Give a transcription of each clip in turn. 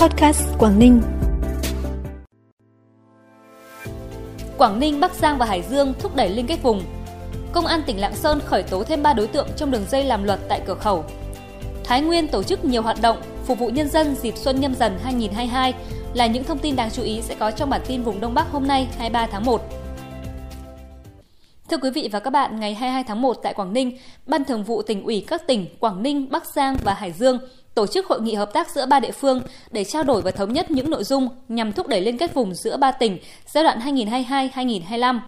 Podcast Quảng Ninh. Quảng Ninh, Bắc Giang và Hải Dương thúc đẩy liên kết vùng. Công an tỉnh Lạng Sơn khởi tố thêm 3 đối tượng trong đường dây làm luật tại cửa khẩu. Thái Nguyên tổ chức nhiều hoạt động phục vụ nhân dân dịp Xuân Nhâm Dần 2022 là những thông tin đáng chú ý sẽ có trong bản tin vùng Đông Bắc hôm nay 23 tháng 1. Thưa quý vị và các bạn, ngày 22 tháng 1 tại Quảng Ninh, Ban Thường vụ tỉnh ủy các tỉnh Quảng Ninh, Bắc Giang và Hải Dương tổ chức hội nghị hợp tác giữa ba địa phương để trao đổi và thống nhất những nội dung nhằm thúc đẩy liên kết vùng giữa ba tỉnh giai đoạn 2022-2025.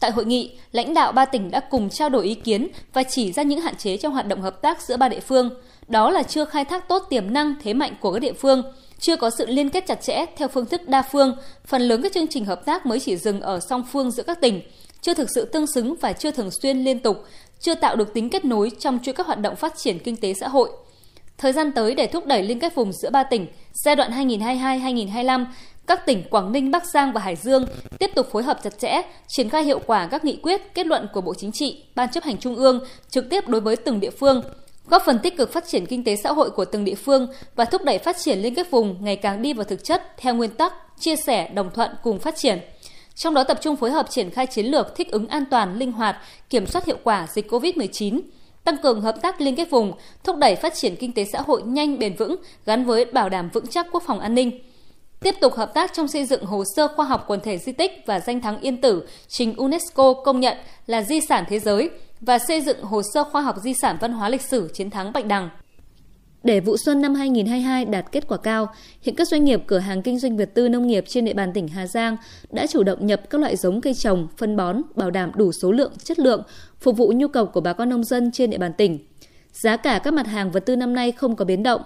Tại hội nghị, lãnh đạo ba tỉnh đã cùng trao đổi ý kiến và chỉ ra những hạn chế trong hoạt động hợp tác giữa ba địa phương. Đó là chưa khai thác tốt tiềm năng thế mạnh của các địa phương, chưa có sự liên kết chặt chẽ theo phương thức đa phương, phần lớn các chương trình hợp tác mới chỉ dừng ở song phương giữa các tỉnh, chưa thực sự tương xứng và chưa thường xuyên liên tục, chưa tạo được tính kết nối trong chuỗi các hoạt động phát triển kinh tế xã hội. Thời gian tới để thúc đẩy liên kết vùng giữa ba tỉnh giai đoạn 2022-2025, các tỉnh Quảng Ninh, Bắc Giang và Hải Dương tiếp tục phối hợp chặt chẽ, triển khai hiệu quả các nghị quyết, kết luận của Bộ Chính trị, Ban chấp hành Trung ương trực tiếp đối với từng địa phương, góp phần tích cực phát triển kinh tế xã hội của từng địa phương và thúc đẩy phát triển liên kết vùng ngày càng đi vào thực chất theo nguyên tắc chia sẻ, đồng thuận cùng phát triển. Trong đó tập trung phối hợp triển khai chiến lược thích ứng an toàn, linh hoạt, kiểm soát hiệu quả dịch COVID-19, tăng cường hợp tác liên kết vùng, thúc đẩy phát triển kinh tế xã hội nhanh bền vững gắn với bảo đảm vững chắc quốc phòng an ninh. Tiếp tục hợp tác trong xây dựng hồ sơ khoa học quần thể di tích và danh thắng Yên Tử trình UNESCO công nhận là di sản thế giới và xây dựng hồ sơ khoa học di sản văn hóa lịch sử chiến thắng Bạch Đằng. Để vụ xuân năm 2022 đạt kết quả cao, hiện các doanh nghiệp cửa hàng kinh doanh vật tư nông nghiệp trên địa bàn tỉnh Hà Giang đã chủ động nhập các loại giống cây trồng, phân bón, bảo đảm đủ số lượng, chất lượng, phục vụ nhu cầu của bà con nông dân trên địa bàn tỉnh. Giá cả các mặt hàng vật tư năm nay không có biến động,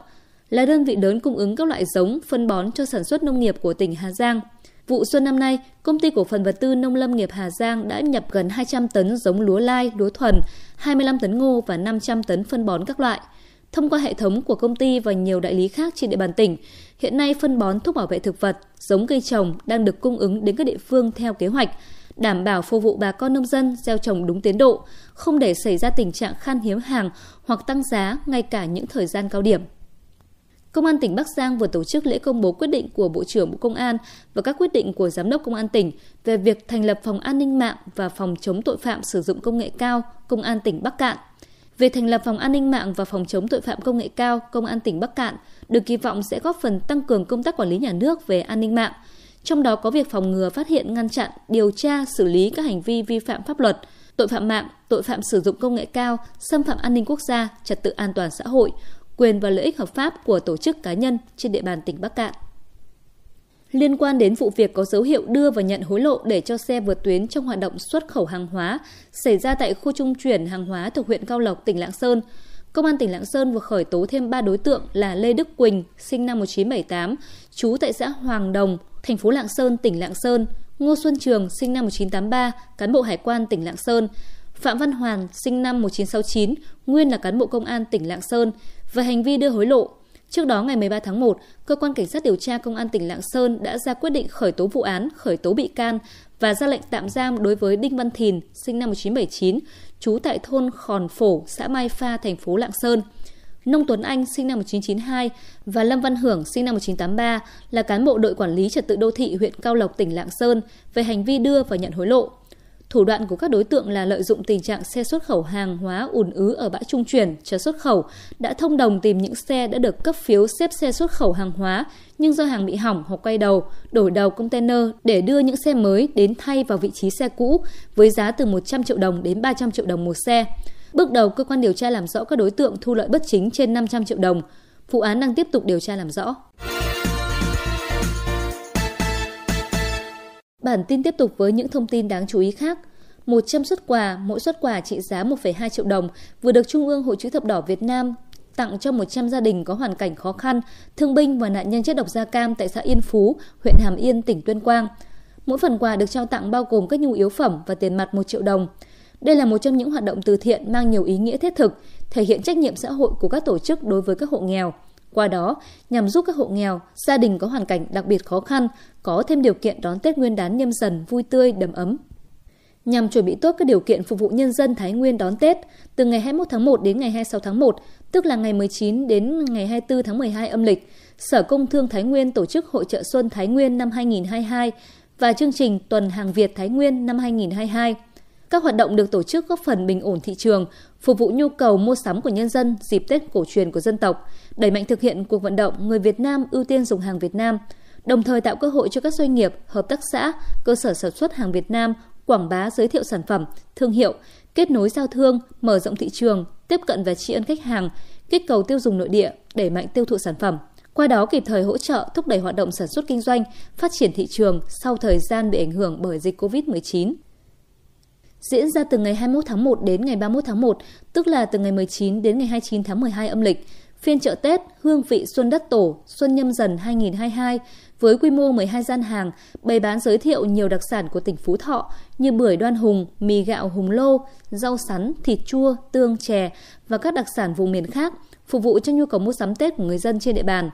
là đơn vị lớn cung ứng các loại giống, phân bón cho sản xuất nông nghiệp của tỉnh Hà Giang. Vụ xuân năm nay, công ty cổ phần vật tư nông lâm nghiệp Hà Giang đã nhập gần 200 tấn giống lúa lai, lúa thuần, 25 tấn ngô và 500 tấn phân bón các loại – Thông qua hệ thống của công ty và nhiều đại lý khác trên địa bàn tỉnh, hiện nay phân bón thuốc bảo vệ thực vật, giống cây trồng đang được cung ứng đến các địa phương theo kế hoạch, đảm bảo phục vụ bà con nông dân gieo trồng đúng tiến độ, không để xảy ra tình trạng khan hiếm hàng hoặc tăng giá ngay cả những thời gian cao điểm. Công an tỉnh Bắc Giang vừa tổ chức lễ công bố quyết định của Bộ trưởng Bộ Công an và các quyết định của Giám đốc Công an tỉnh về việc thành lập Phòng An ninh mạng và Phòng chống tội phạm sử dụng công nghệ cao Công an tỉnh Bắc Cạn – về thành lập Phòng An ninh mạng và Phòng chống tội phạm công nghệ cao Công an tỉnh Bắc Cạn được kỳ vọng sẽ góp phần tăng cường công tác quản lý nhà nước về an ninh mạng, trong đó có việc phòng ngừa phát hiện ngăn chặn, điều tra, xử lý các hành vi vi phạm pháp luật, tội phạm mạng, tội phạm sử dụng công nghệ cao, xâm phạm an ninh quốc gia, trật tự an toàn xã hội, quyền và lợi ích hợp pháp của tổ chức cá nhân trên địa bàn tỉnh Bắc Cạn liên quan đến vụ việc có dấu hiệu đưa và nhận hối lộ để cho xe vượt tuyến trong hoạt động xuất khẩu hàng hóa xảy ra tại khu trung chuyển hàng hóa thuộc huyện Cao Lộc, tỉnh Lạng Sơn. Công an tỉnh Lạng Sơn vừa khởi tố thêm 3 đối tượng là Lê Đức Quỳnh, sinh năm 1978, trú tại xã Hoàng Đồng, thành phố Lạng Sơn, tỉnh Lạng Sơn, Ngô Xuân Trường, sinh năm 1983, cán bộ hải quan tỉnh Lạng Sơn, Phạm Văn Hoàn, sinh năm 1969, nguyên là cán bộ công an tỉnh Lạng Sơn, về hành vi đưa hối lộ Trước đó ngày 13 tháng 1, cơ quan cảnh sát điều tra công an tỉnh Lạng Sơn đã ra quyết định khởi tố vụ án, khởi tố bị can và ra lệnh tạm giam đối với Đinh Văn Thìn, sinh năm 1979, trú tại thôn Khòn Phổ, xã Mai Pha, thành phố Lạng Sơn. Nông Tuấn Anh sinh năm 1992 và Lâm Văn Hưởng sinh năm 1983 là cán bộ đội quản lý trật tự đô thị huyện Cao Lộc tỉnh Lạng Sơn về hành vi đưa và nhận hối lộ. Thủ đoạn của các đối tượng là lợi dụng tình trạng xe xuất khẩu hàng hóa ùn ứ ở bãi trung chuyển chờ xuất khẩu, đã thông đồng tìm những xe đã được cấp phiếu xếp xe xuất khẩu hàng hóa nhưng do hàng bị hỏng hoặc quay đầu, đổi đầu container để đưa những xe mới đến thay vào vị trí xe cũ với giá từ 100 triệu đồng đến 300 triệu đồng một xe. Bước đầu, cơ quan điều tra làm rõ các đối tượng thu lợi bất chính trên 500 triệu đồng. Vụ án đang tiếp tục điều tra làm rõ. Bản tin tiếp tục với những thông tin đáng chú ý khác. 100 xuất quà, mỗi xuất quà trị giá 1,2 triệu đồng vừa được Trung ương Hội chữ thập đỏ Việt Nam tặng cho 100 gia đình có hoàn cảnh khó khăn, thương binh và nạn nhân chất độc da cam tại xã Yên Phú, huyện Hàm Yên, tỉnh Tuyên Quang. Mỗi phần quà được trao tặng bao gồm các nhu yếu phẩm và tiền mặt 1 triệu đồng. Đây là một trong những hoạt động từ thiện mang nhiều ý nghĩa thiết thực, thể hiện trách nhiệm xã hội của các tổ chức đối với các hộ nghèo. Qua đó, nhằm giúp các hộ nghèo, gia đình có hoàn cảnh đặc biệt khó khăn, có thêm điều kiện đón Tết Nguyên đán nhâm dần vui tươi, đầm ấm. Nhằm chuẩn bị tốt các điều kiện phục vụ nhân dân Thái Nguyên đón Tết, từ ngày 21 tháng 1 đến ngày 26 tháng 1, tức là ngày 19 đến ngày 24 tháng 12 âm lịch, Sở Công Thương Thái Nguyên tổ chức Hội trợ Xuân Thái Nguyên năm 2022 và chương trình Tuần Hàng Việt Thái Nguyên năm 2022. Các hoạt động được tổ chức góp phần bình ổn thị trường, phục vụ nhu cầu mua sắm của nhân dân dịp Tết cổ truyền của dân tộc, đẩy mạnh thực hiện cuộc vận động người Việt Nam ưu tiên dùng hàng Việt Nam, đồng thời tạo cơ hội cho các doanh nghiệp, hợp tác xã, cơ sở sản xuất hàng Việt Nam quảng bá giới thiệu sản phẩm, thương hiệu, kết nối giao thương, mở rộng thị trường, tiếp cận và tri ân khách hàng, kích cầu tiêu dùng nội địa, đẩy mạnh tiêu thụ sản phẩm. Qua đó kịp thời hỗ trợ thúc đẩy hoạt động sản xuất kinh doanh, phát triển thị trường sau thời gian bị ảnh hưởng bởi dịch COVID-19 diễn ra từ ngày 21 tháng 1 đến ngày 31 tháng 1, tức là từ ngày 19 đến ngày 29 tháng 12 âm lịch. Phiên chợ Tết Hương vị Xuân Đất Tổ Xuân Nhâm Dần 2022 với quy mô 12 gian hàng bày bán giới thiệu nhiều đặc sản của tỉnh Phú Thọ như bưởi đoan hùng, mì gạo hùng lô, rau sắn, thịt chua, tương, chè và các đặc sản vùng miền khác phục vụ cho nhu cầu mua sắm Tết của người dân trên địa bàn.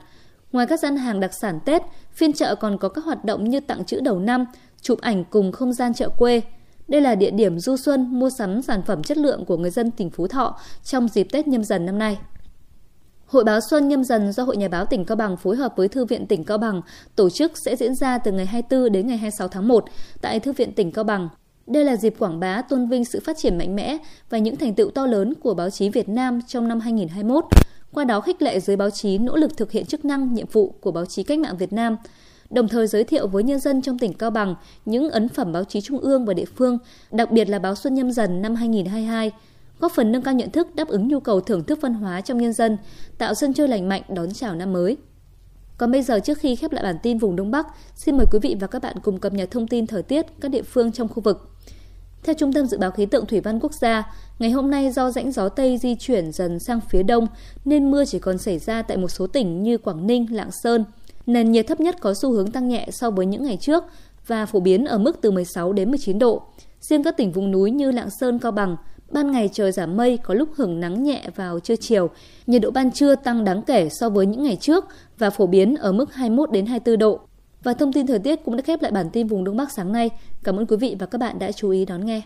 Ngoài các gian hàng đặc sản Tết, phiên chợ còn có các hoạt động như tặng chữ đầu năm, chụp ảnh cùng không gian chợ quê, đây là địa điểm du xuân mua sắm sản phẩm chất lượng của người dân tỉnh Phú Thọ trong dịp Tết nhâm dần năm nay. Hội báo Xuân nhâm dần do Hội Nhà báo tỉnh Cao Bằng phối hợp với Thư viện tỉnh Cao Bằng tổ chức sẽ diễn ra từ ngày 24 đến ngày 26 tháng 1 tại Thư viện tỉnh Cao Bằng. Đây là dịp quảng bá tôn vinh sự phát triển mạnh mẽ và những thành tựu to lớn của báo chí Việt Nam trong năm 2021, qua đó khích lệ giới báo chí nỗ lực thực hiện chức năng, nhiệm vụ của báo chí cách mạng Việt Nam – đồng thời giới thiệu với nhân dân trong tỉnh Cao Bằng những ấn phẩm báo chí trung ương và địa phương, đặc biệt là báo Xuân Nhâm Dần năm 2022, góp phần nâng cao nhận thức đáp ứng nhu cầu thưởng thức văn hóa trong nhân dân, tạo sân chơi lành mạnh đón chào năm mới. Còn bây giờ trước khi khép lại bản tin vùng Đông Bắc, xin mời quý vị và các bạn cùng cập nhật thông tin thời tiết các địa phương trong khu vực. Theo Trung tâm Dự báo Khí tượng Thủy văn Quốc gia, ngày hôm nay do rãnh gió Tây di chuyển dần sang phía đông nên mưa chỉ còn xảy ra tại một số tỉnh như Quảng Ninh, Lạng Sơn – Nền nhiệt thấp nhất có xu hướng tăng nhẹ so với những ngày trước và phổ biến ở mức từ 16 đến 19 độ. Riêng các tỉnh vùng núi như Lạng Sơn, Cao Bằng, ban ngày trời giảm mây có lúc hưởng nắng nhẹ vào trưa chiều. Nhiệt độ ban trưa tăng đáng kể so với những ngày trước và phổ biến ở mức 21 đến 24 độ. Và thông tin thời tiết cũng đã khép lại bản tin vùng Đông Bắc sáng nay. Cảm ơn quý vị và các bạn đã chú ý đón nghe.